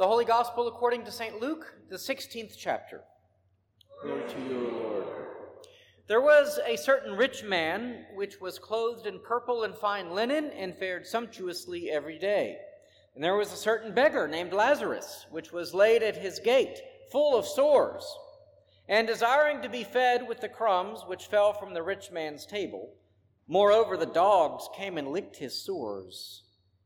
The Holy Gospel according to St. Luke, the 16th chapter. Glory to you, Lord. There was a certain rich man which was clothed in purple and fine linen and fared sumptuously every day. And there was a certain beggar named Lazarus, which was laid at his gate, full of sores, and desiring to be fed with the crumbs which fell from the rich man's table. Moreover, the dogs came and licked his sores.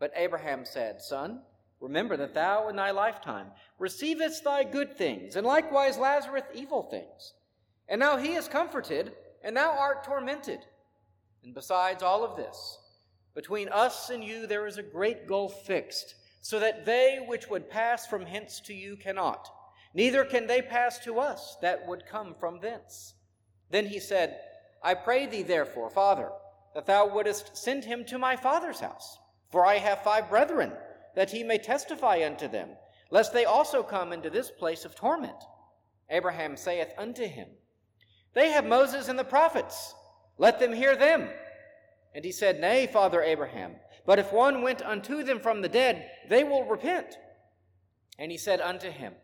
But Abraham said, Son, remember that thou in thy lifetime receivest thy good things, and likewise Lazarus evil things. And now he is comforted, and thou art tormented. And besides all of this, between us and you there is a great gulf fixed, so that they which would pass from hence to you cannot, neither can they pass to us that would come from thence. Then he said, I pray thee therefore, Father, that thou wouldest send him to my father's house for I have five brethren, that he may testify unto them, lest they also come into this place of torment. Abraham saith unto him, They have Moses and the prophets, let them hear them. And he said, Nay, Father Abraham, but if one went unto them from the dead, they will repent. And he said unto him,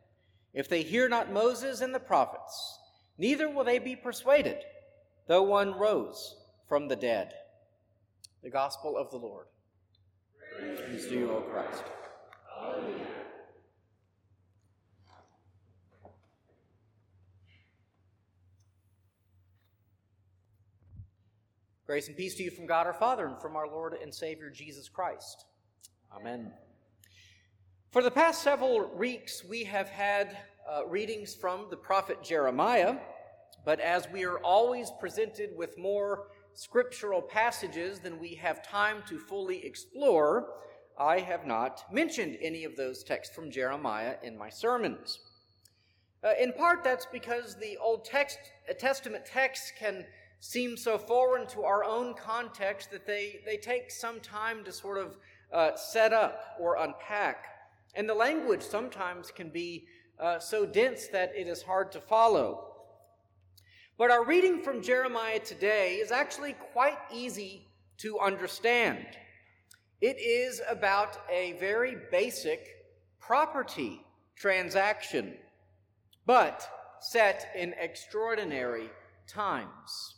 If they hear not Moses and the prophets, neither will they be persuaded, though one rose from the dead. The Gospel of the Lord. To you, O Christ. Grace and peace to you from God our Father and from our Lord and Savior Jesus Christ. Amen. For the past several weeks, we have had uh, readings from the prophet Jeremiah, but as we are always presented with more scriptural passages than we have time to fully explore, I have not mentioned any of those texts from Jeremiah in my sermons. Uh, in part, that's because the Old text, uh, Testament texts can seem so foreign to our own context that they, they take some time to sort of uh, set up or unpack. And the language sometimes can be uh, so dense that it is hard to follow. But our reading from Jeremiah today is actually quite easy to understand. It is about a very basic property transaction, but set in extraordinary times.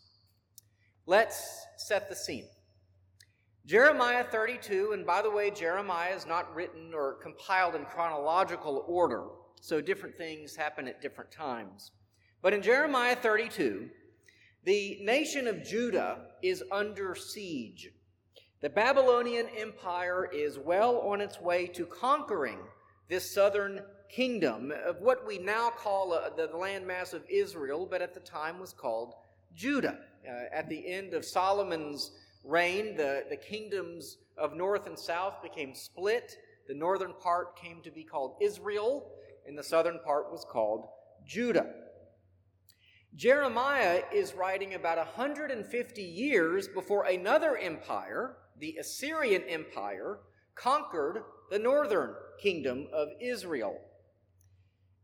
Let's set the scene. Jeremiah 32, and by the way, Jeremiah is not written or compiled in chronological order, so different things happen at different times. But in Jeremiah 32, the nation of Judah is under siege. The Babylonian Empire is well on its way to conquering this southern kingdom of what we now call uh, the landmass of Israel, but at the time was called Judah. Uh, at the end of Solomon's reign, the, the kingdoms of north and south became split. The northern part came to be called Israel, and the southern part was called Judah. Jeremiah is writing about 150 years before another empire, the Assyrian Empire, conquered the northern kingdom of Israel.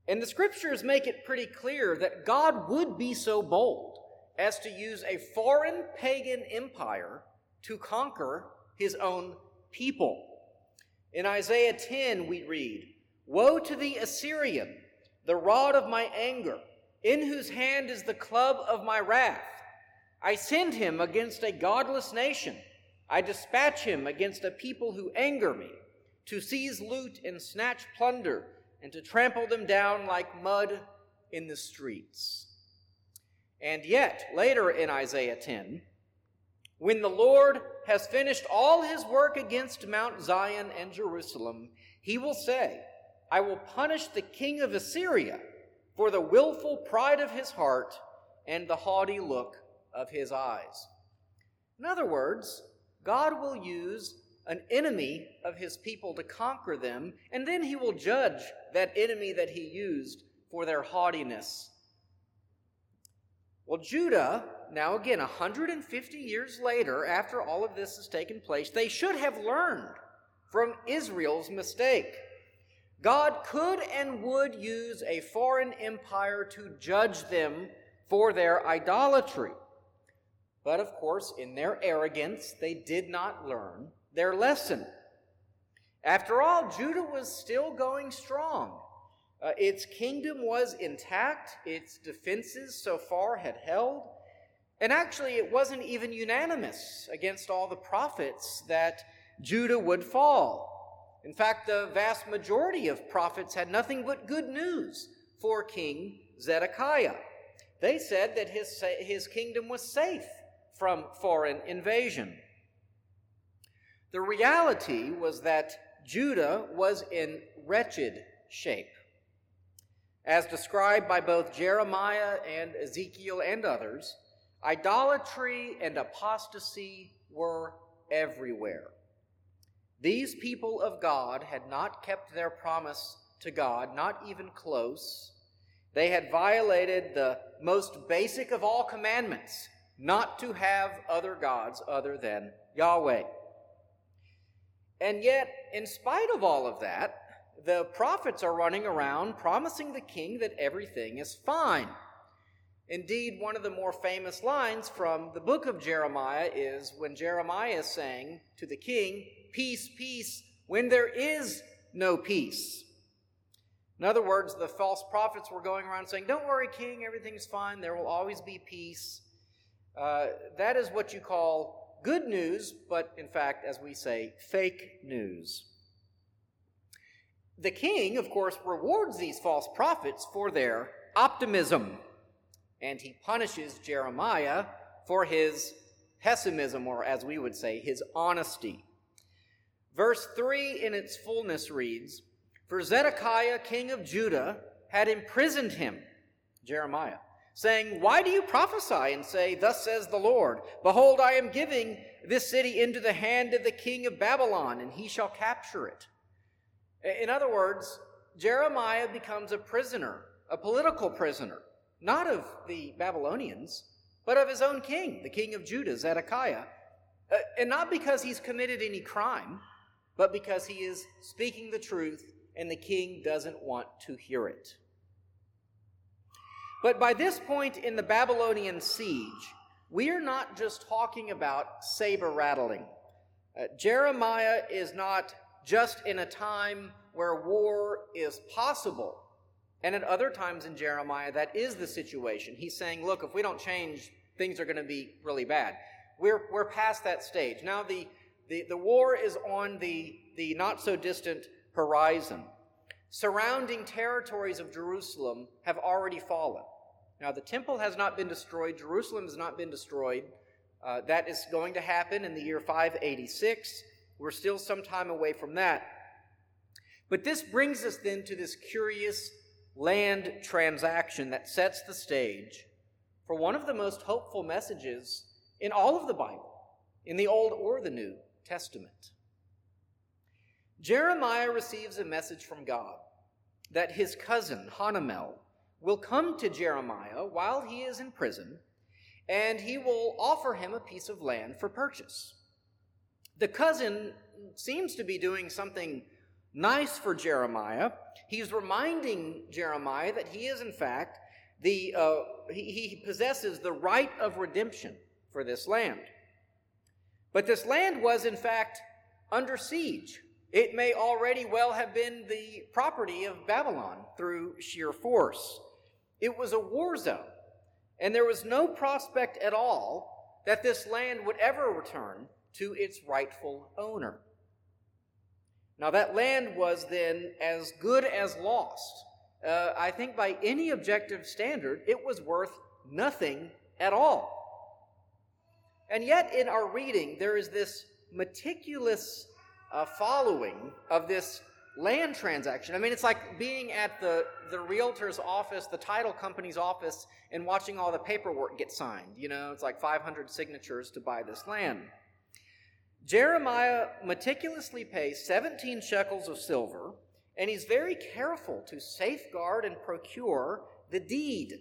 And the scriptures make it pretty clear that God would be so bold as to use a foreign pagan empire to conquer his own people. In Isaiah 10, we read, Woe to the Assyrian, the rod of my anger in whose hand is the club of my wrath. I send him against a godless nation. I dispatch him against a people who anger me, to seize loot and snatch plunder, and to trample them down like mud in the streets. And yet, later in Isaiah 10, when the Lord has finished all his work against Mount Zion and Jerusalem, he will say, I will punish the king of Assyria for the willful pride of his heart and the haughty look of his eyes. In other words, God will use an enemy of his people to conquer them, and then he will judge that enemy that he used for their haughtiness. Well, Judah, now again, 150 years later, after all of this has taken place, they should have learned from Israel's mistake. God could and would use a foreign empire to judge them for their idolatry. But of course, in their arrogance, they did not learn their lesson. After all, Judah was still going strong. Uh, its kingdom was intact, its defenses so far had held. And actually, it wasn't even unanimous against all the prophets that Judah would fall. In fact, the vast majority of prophets had nothing but good news for King Zedekiah. They said that his, his kingdom was safe from foreign invasion. The reality was that Judah was in wretched shape. As described by both Jeremiah and Ezekiel and others, idolatry and apostasy were everywhere. These people of God had not kept their promise to God, not even close. They had violated the most basic of all commandments not to have other gods other than Yahweh. And yet, in spite of all of that, the prophets are running around promising the king that everything is fine. Indeed, one of the more famous lines from the book of Jeremiah is when Jeremiah is saying to the king, Peace, peace, when there is no peace. In other words, the false prophets were going around saying, Don't worry, king, everything's fine, there will always be peace. Uh, that is what you call good news, but in fact, as we say, fake news. The king, of course, rewards these false prophets for their optimism, and he punishes Jeremiah for his pessimism, or as we would say, his honesty. Verse 3 in its fullness reads For Zedekiah, king of Judah, had imprisoned him, Jeremiah saying, Why do you prophesy and say, Thus says the Lord, Behold, I am giving this city into the hand of the king of Babylon, and he shall capture it. In other words, Jeremiah becomes a prisoner, a political prisoner, not of the Babylonians, but of his own king, the king of Judah, Zedekiah. Uh, and not because he's committed any crime, but because he is speaking the truth and the king doesn't want to hear it. But by this point in the Babylonian siege, we are not just talking about saber rattling. Uh, Jeremiah is not just in a time where war is possible. And at other times in Jeremiah, that is the situation. He's saying, look, if we don't change, things are going to be really bad. We're, we're past that stage. Now the, the, the war is on the, the not so distant horizon. Surrounding territories of Jerusalem have already fallen. Now, the temple has not been destroyed, Jerusalem has not been destroyed. Uh, that is going to happen in the year 586. We're still some time away from that. But this brings us then to this curious land transaction that sets the stage for one of the most hopeful messages in all of the Bible, in the Old or the New Testament. Jeremiah receives a message from God that his cousin, Hanamel, will come to Jeremiah while he is in prison, and he will offer him a piece of land for purchase. The cousin seems to be doing something nice for Jeremiah. He's reminding Jeremiah that he is, in fact, the, uh, he, he possesses the right of redemption for this land. But this land was, in fact, under siege. It may already well have been the property of Babylon through sheer force. It was a war zone, and there was no prospect at all that this land would ever return to its rightful owner. Now, that land was then as good as lost. Uh, I think by any objective standard, it was worth nothing at all. And yet, in our reading, there is this meticulous uh, following of this land transaction. I mean, it's like being at the, the realtor's office, the title company's office, and watching all the paperwork get signed. You know, it's like 500 signatures to buy this land. Jeremiah meticulously pays 17 shekels of silver, and he's very careful to safeguard and procure the deed.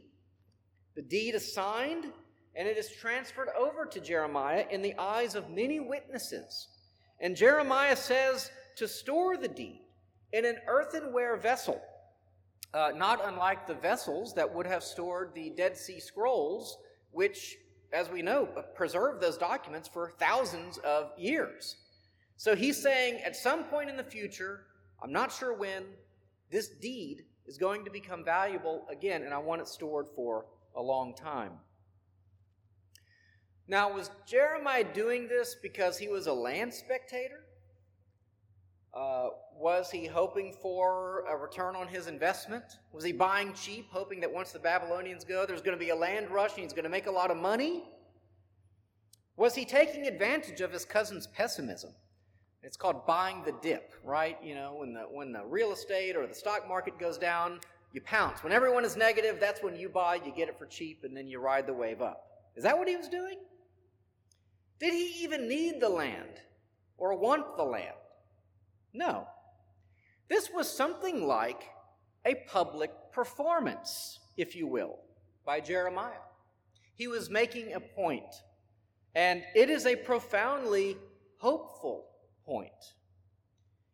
The deed is signed, and it is transferred over to Jeremiah in the eyes of many witnesses. And Jeremiah says to store the deed in an earthenware vessel, uh, not unlike the vessels that would have stored the Dead Sea Scrolls, which, as we know, preserved those documents for thousands of years. So he's saying at some point in the future, I'm not sure when, this deed is going to become valuable again, and I want it stored for a long time. Now, was Jeremiah doing this because he was a land spectator? Uh, was he hoping for a return on his investment? Was he buying cheap, hoping that once the Babylonians go, there's going to be a land rush and he's going to make a lot of money? Was he taking advantage of his cousin's pessimism? It's called buying the dip, right? You know, when the, when the real estate or the stock market goes down, you pounce. When everyone is negative, that's when you buy, you get it for cheap, and then you ride the wave up. Is that what he was doing? Did he even need the land or want the land? No. This was something like a public performance, if you will, by Jeremiah. He was making a point, and it is a profoundly hopeful point.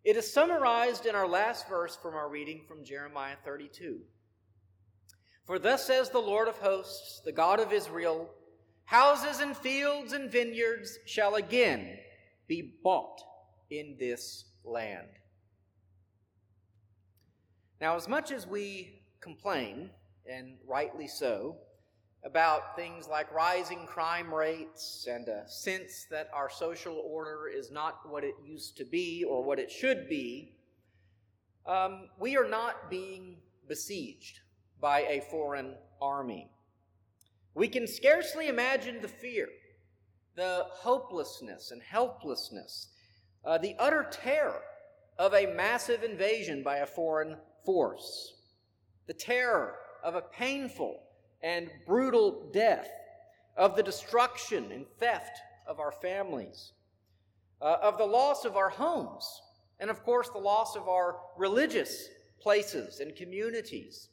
It is summarized in our last verse from our reading from Jeremiah 32. For thus says the Lord of hosts, the God of Israel, houses and fields and vineyards shall again be bought in this land. Now, as much as we complain, and rightly so, about things like rising crime rates and a sense that our social order is not what it used to be or what it should be, um, we are not being besieged by a foreign army. We can scarcely imagine the fear, the hopelessness and helplessness, uh, the utter terror of a massive invasion by a foreign force, the terror of a painful and brutal death, of the destruction and theft of our families, uh, of the loss of our homes, and of course, the loss of our religious places and communities.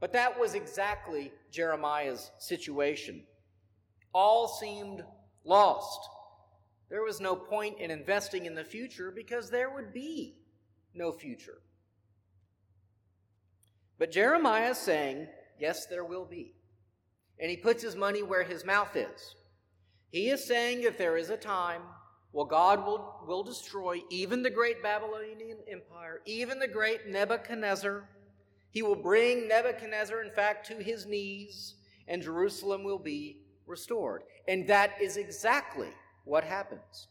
But that was exactly Jeremiah's situation. All seemed lost. There was no point in investing in the future because there would be no future. But Jeremiah is saying, Yes, there will be. And he puts his money where his mouth is. He is saying if there is a time, well, God will, will destroy even the great Babylonian Empire, even the great Nebuchadnezzar. He will bring Nebuchadnezzar, in fact, to his knees, and Jerusalem will be restored. And that is exactly what happens.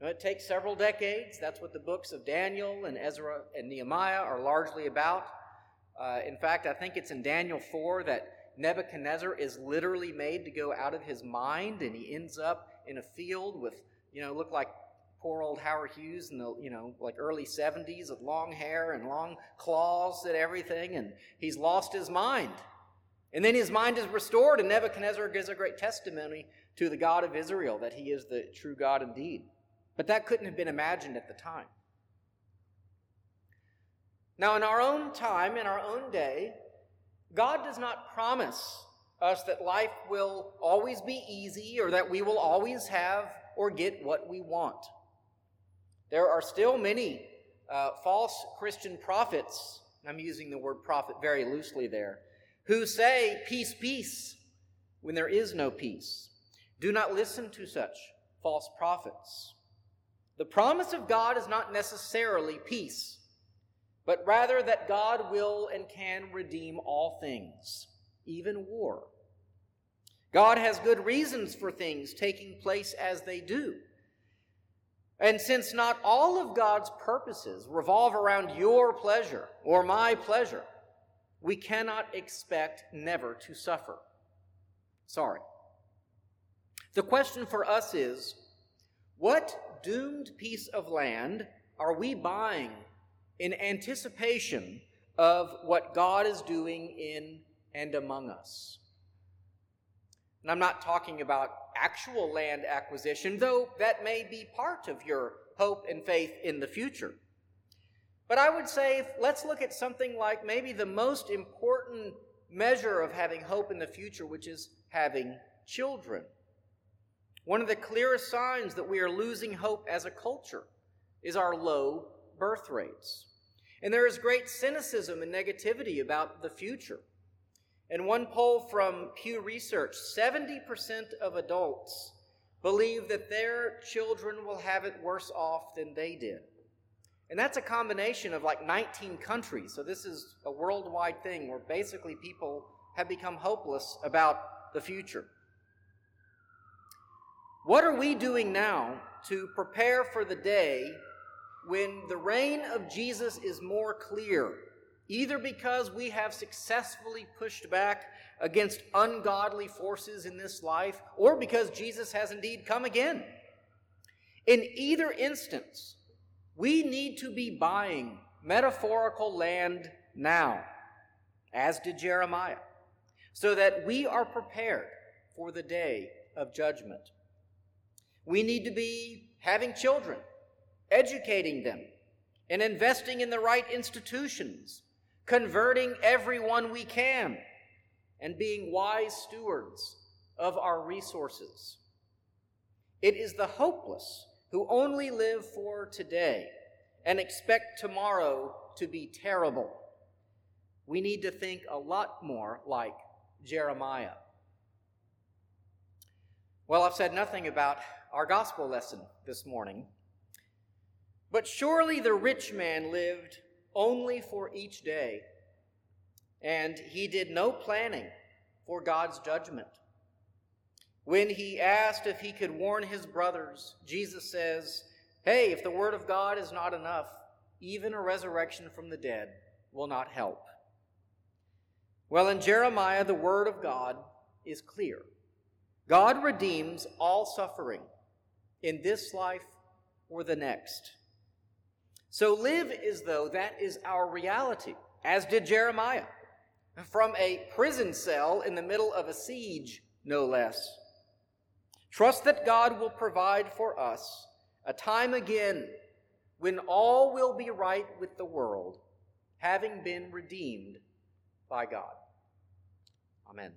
Now, it takes several decades. That's what the books of Daniel and Ezra and Nehemiah are largely about. Uh, in fact, I think it's in Daniel 4 that Nebuchadnezzar is literally made to go out of his mind and he ends up in a field with, you know, look like poor old Howard Hughes in the, you know, like early 70s with long hair and long claws and everything, and he's lost his mind. And then his mind is restored, and Nebuchadnezzar gives a great testimony to the God of Israel that he is the true God indeed. But that couldn't have been imagined at the time. Now, in our own time, in our own day, God does not promise us that life will always be easy or that we will always have or get what we want. There are still many uh, false Christian prophets, I'm using the word prophet very loosely there, who say, Peace, peace, when there is no peace. Do not listen to such false prophets. The promise of God is not necessarily peace but rather that God will and can redeem all things, even war. God has good reasons for things taking place as they do. And since not all of God's purposes revolve around your pleasure or my pleasure, we cannot expect never to suffer. Sorry. The question for us is what doomed piece of land are we buying in anticipation of what God is doing in and among us. And I'm not talking about actual land acquisition, though that may be part of your hope and faith in the future. But I would say let's look at something like maybe the most important measure of having hope in the future, which is having children. One of the clearest signs that we are losing hope as a culture is our low birth rates. And there is great cynicism and negativity about the future. In one poll from Pew Research, 70% of adults believe that their children will have it worse off than they did. And that's a combination of like 19 countries. So this is a worldwide thing where basically people have become hopeless about the future. What are we doing now to prepare for the day when the reign of Jesus is more clear, either because we have successfully pushed back against ungodly forces in this life, or because Jesus has indeed come again? In either instance, we need to be buying metaphorical land now, as did Jeremiah, so that we are prepared for the day of judgment. We need to be having children, educating them, and investing in the right institutions, converting everyone we can, and being wise stewards of our resources. It is the hopeless who only live for today and expect tomorrow to be terrible. We need to think a lot more like Jeremiah. Well, I've said nothing about our gospel lesson this morning. But surely the rich man lived only for each day, and he did no planning for God's judgment. When he asked if he could warn his brothers, Jesus says, Hey, if the word of God is not enough, even a resurrection from the dead will not help. Well, in Jeremiah, the word of God is clear God redeems all suffering in this life or the next. So live as though that is our reality, as did Jeremiah, from a prison cell in the middle of a siege, no less. Trust that God will provide for us a time again when all will be right with the world, having been redeemed by God. Amen.